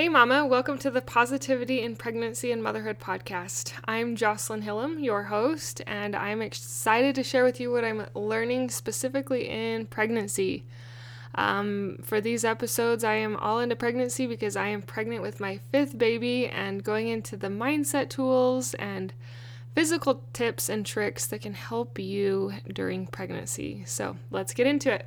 Hey, Mama, welcome to the Positivity in Pregnancy and Motherhood podcast. I'm Jocelyn Hillam, your host, and I'm excited to share with you what I'm learning specifically in pregnancy. Um, for these episodes, I am all into pregnancy because I am pregnant with my fifth baby and going into the mindset tools and physical tips and tricks that can help you during pregnancy. So let's get into it.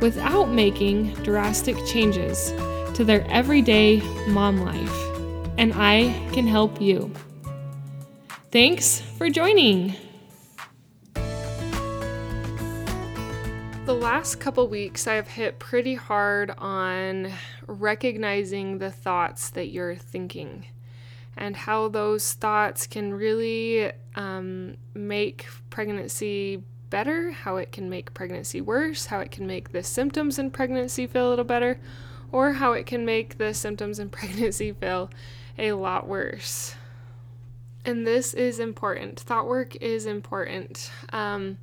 without making drastic changes to their everyday mom life. And I can help you. Thanks for joining. The last couple weeks, I have hit pretty hard on recognizing the thoughts that you're thinking and how those thoughts can really um, make pregnancy better, how it can make pregnancy worse, how it can make the symptoms in pregnancy feel a little better, or how it can make the symptoms in pregnancy feel a lot worse. And this is important. Thought work is important. Um,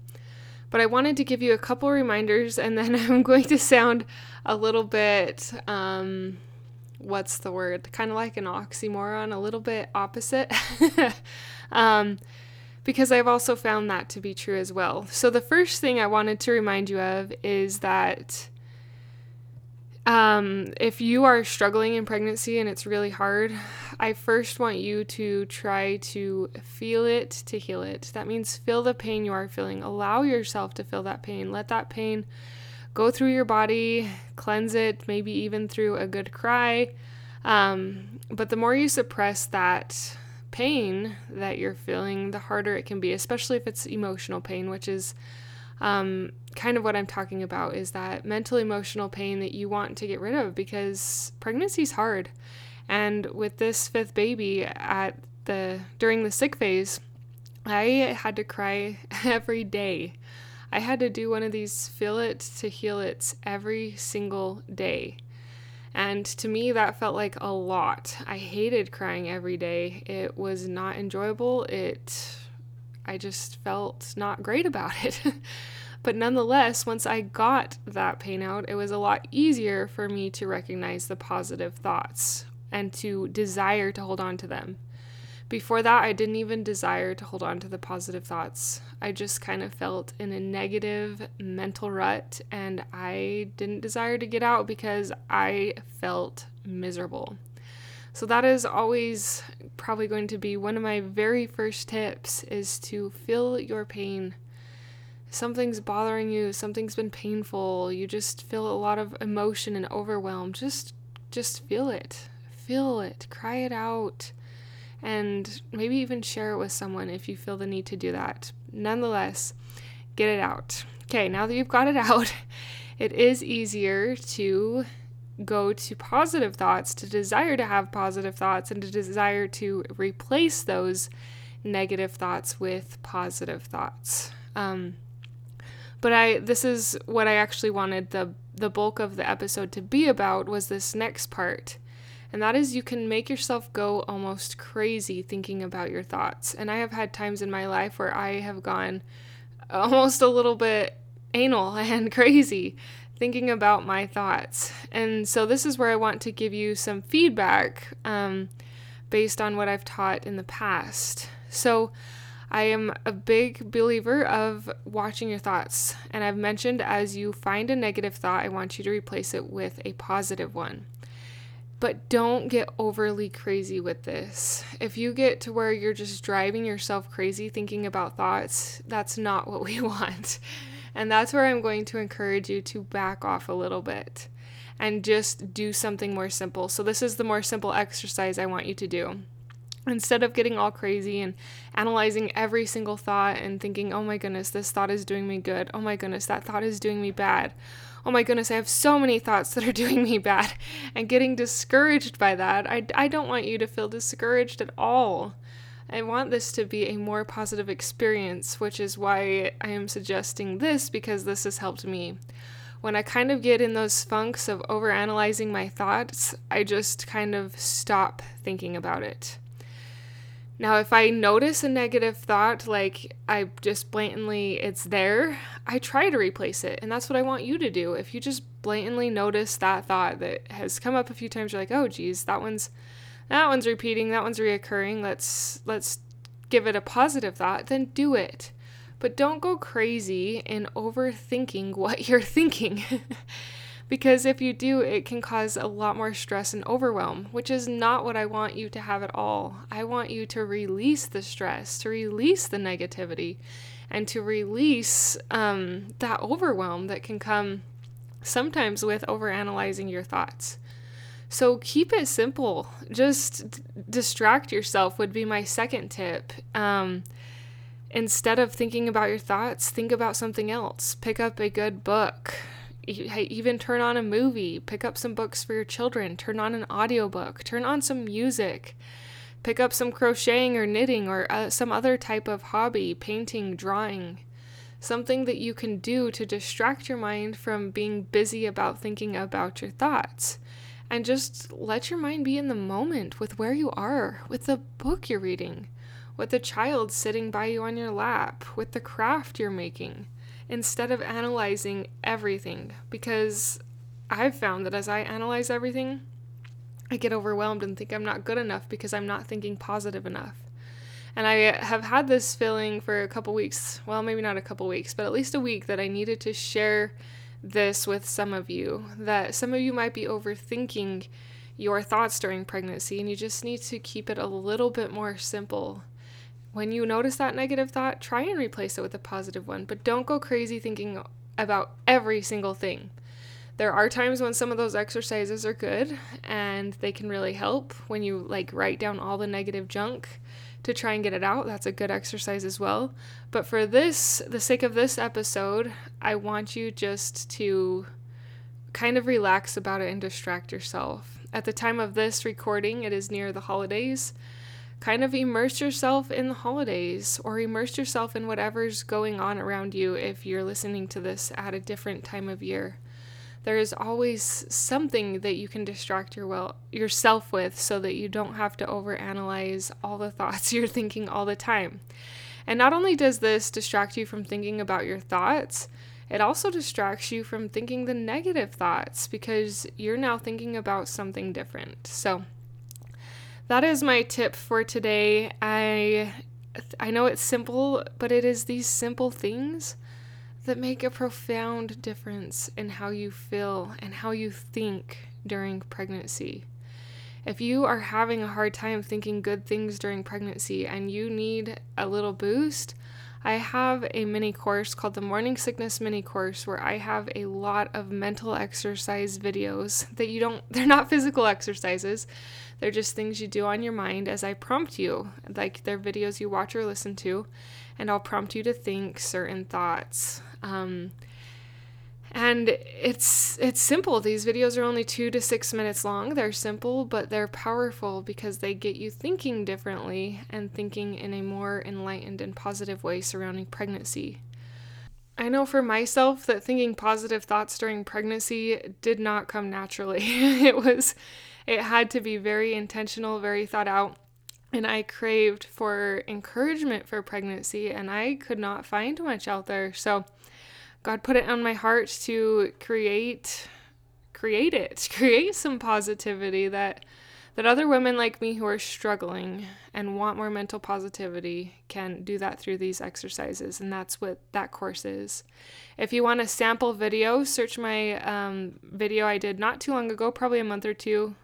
but I wanted to give you a couple reminders, and then I'm going to sound a little bit, um, what's the word? Kind of like an oxymoron, a little bit opposite. um, because I've also found that to be true as well. So, the first thing I wanted to remind you of is that um, if you are struggling in pregnancy and it's really hard, I first want you to try to feel it to heal it. That means feel the pain you are feeling. Allow yourself to feel that pain. Let that pain go through your body, cleanse it, maybe even through a good cry. Um, but the more you suppress that pain that you're feeling, the harder it can be, especially if it's emotional pain, which is um, kind of what I'm talking about is that mental emotional pain that you want to get rid of because pregnancy's hard. And with this fifth baby at the during the sick phase, I had to cry every day. I had to do one of these feel it to heal it every single day. And to me, that felt like a lot. I hated crying every day. It was not enjoyable. It, I just felt not great about it. but nonetheless, once I got that pain out, it was a lot easier for me to recognize the positive thoughts and to desire to hold on to them. Before that, I didn't even desire to hold on to the positive thoughts. I just kind of felt in a negative mental rut and I didn't desire to get out because I felt miserable. So that is always probably going to be one of my very first tips is to feel your pain. Something's bothering you, something's been painful, you just feel a lot of emotion and overwhelm. Just just feel it. Feel it. Cry it out and maybe even share it with someone if you feel the need to do that. Nonetheless, get it out. Okay, now that you've got it out, it is easier to go to positive thoughts, to desire to have positive thoughts, and to desire to replace those negative thoughts with positive thoughts. Um, but I this is what I actually wanted the the bulk of the episode to be about was this next part and that is you can make yourself go almost crazy thinking about your thoughts. And I have had times in my life where I have gone almost a little bit anal and crazy thinking about my thoughts. And so, this is where I want to give you some feedback um, based on what I've taught in the past. So, I am a big believer of watching your thoughts. And I've mentioned as you find a negative thought, I want you to replace it with a positive one. But don't get overly crazy with this. If you get to where you're just driving yourself crazy thinking about thoughts, that's not what we want. And that's where I'm going to encourage you to back off a little bit and just do something more simple. So, this is the more simple exercise I want you to do. Instead of getting all crazy and analyzing every single thought and thinking, oh my goodness, this thought is doing me good. Oh my goodness, that thought is doing me bad oh my goodness, I have so many thoughts that are doing me bad, and getting discouraged by that. I, I don't want you to feel discouraged at all. I want this to be a more positive experience, which is why I am suggesting this because this has helped me. When I kind of get in those funks of overanalyzing my thoughts, I just kind of stop thinking about it. Now, if I notice a negative thought, like I just blatantly, it's there, I try to replace it. And that's what I want you to do. If you just blatantly notice that thought that has come up a few times, you're like, oh, geez, that one's that one's repeating, that one's reoccurring. Let's let's give it a positive thought, then do it. But don't go crazy in overthinking what you're thinking. because if you do, it can cause a lot more stress and overwhelm, which is not what I want you to have at all. I want you to release the stress, to release the negativity, and to release um, that overwhelm that can come sometimes with overanalyzing your thoughts. So keep it simple. Just d- distract yourself, would be my second tip. Um, instead of thinking about your thoughts, think about something else. Pick up a good book. Even turn on a movie. Pick up some books for your children. Turn on an audiobook. Turn on some music. Pick up some crocheting or knitting or uh, some other type of hobby, painting, drawing. Something that you can do to distract your mind from being busy about thinking about your thoughts and just let your mind be in the moment with where you are, with the book you're reading, with the child sitting by you on your lap, with the craft you're making, instead of analyzing everything. Because I've found that as I analyze everything, I get overwhelmed and think I'm not good enough because I'm not thinking positive enough. And I have had this feeling for a couple weeks, well, maybe not a couple weeks, but at least a week that I needed to share this with some of you that some of you might be overthinking your thoughts during pregnancy and you just need to keep it a little bit more simple. When you notice that negative thought, try and replace it with a positive one, but don't go crazy thinking about every single thing. There are times when some of those exercises are good and they can really help when you like write down all the negative junk to try and get it out. That's a good exercise as well. But for this, the sake of this episode, I want you just to kind of relax about it and distract yourself. At the time of this recording, it is near the holidays. Kind of immerse yourself in the holidays or immerse yourself in whatever's going on around you if you're listening to this at a different time of year there is always something that you can distract your well yourself with so that you don't have to overanalyze all the thoughts you're thinking all the time. And not only does this distract you from thinking about your thoughts, it also distracts you from thinking the negative thoughts because you're now thinking about something different. So that is my tip for today. I I know it's simple, but it is these simple things that make a profound difference in how you feel and how you think during pregnancy. If you are having a hard time thinking good things during pregnancy and you need a little boost, I have a mini course called the Morning Sickness Mini Course where I have a lot of mental exercise videos that you don't, they're not physical exercises. They're just things you do on your mind as I prompt you. Like they're videos you watch or listen to, and I'll prompt you to think certain thoughts. Um, and it's it's simple. These videos are only 2 to 6 minutes long. They're simple, but they're powerful because they get you thinking differently and thinking in a more enlightened and positive way surrounding pregnancy. I know for myself that thinking positive thoughts during pregnancy did not come naturally. it was it had to be very intentional, very thought out. And I craved for encouragement for pregnancy and I could not find much out there. So God put it on my heart to create create it, create some positivity that that other women like me who are struggling and want more mental positivity can do that through these exercises and that's what that course is. If you want a sample video search my um, video i did not too long ago probably a month or two.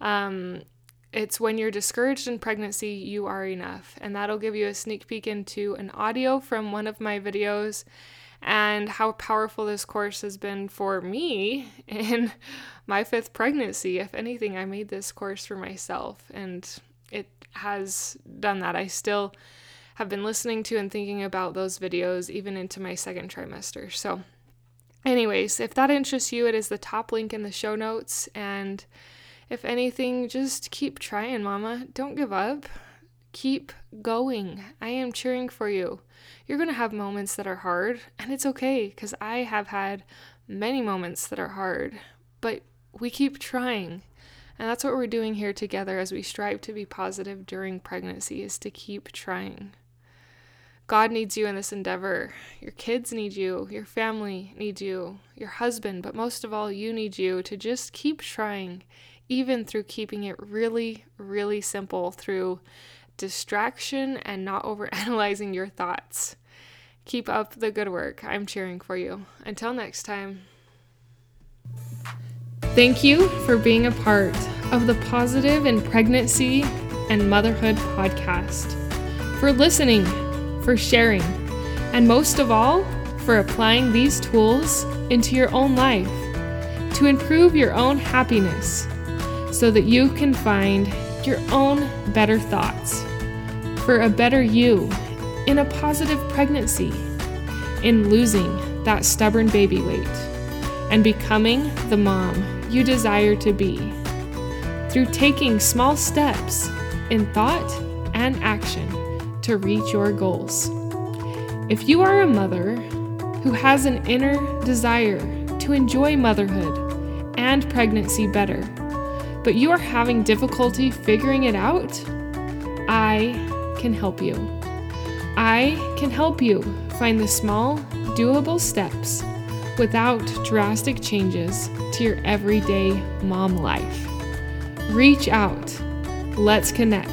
Um, it's when you're discouraged in pregnancy you are enough and that'll give you a sneak peek into an audio from one of my videos and how powerful this course has been for me in my fifth pregnancy. If anything, I made this course for myself, and it has done that. I still have been listening to and thinking about those videos even into my second trimester. So, Anyways, if that interests you, it is the top link in the show notes. And if anything, just keep trying, Mama. Don't give up. Keep going. I am cheering for you. You're going to have moments that are hard, and it's okay because I have had many moments that are hard, but we keep trying. And that's what we're doing here together as we strive to be positive during pregnancy is to keep trying. God needs you in this endeavor. Your kids need you. Your family needs you. Your husband, but most of all, you need you to just keep trying, even through keeping it really, really simple through distraction and not overanalyzing your thoughts. Keep up the good work. I'm cheering for you. Until next time. Thank you for being a part of the Positive in Pregnancy and Motherhood podcast, for listening for sharing, and most of all, for applying these tools into your own life to improve your own happiness so that you can find your own better thoughts for a better you in a positive pregnancy, in losing that stubborn baby weight, and becoming the mom you desire to be through taking small steps in thought and action to reach your goals. If you are a mother who has an inner desire to enjoy motherhood and pregnancy better, but you are having difficulty figuring it out, I can help you. I can help you find the small, doable steps without drastic changes to your everyday mom life. Reach out. Let's connect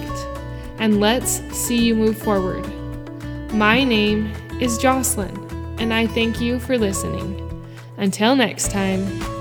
and let's see you move forward. My name is Jocelyn, and I thank you for listening. Until next time.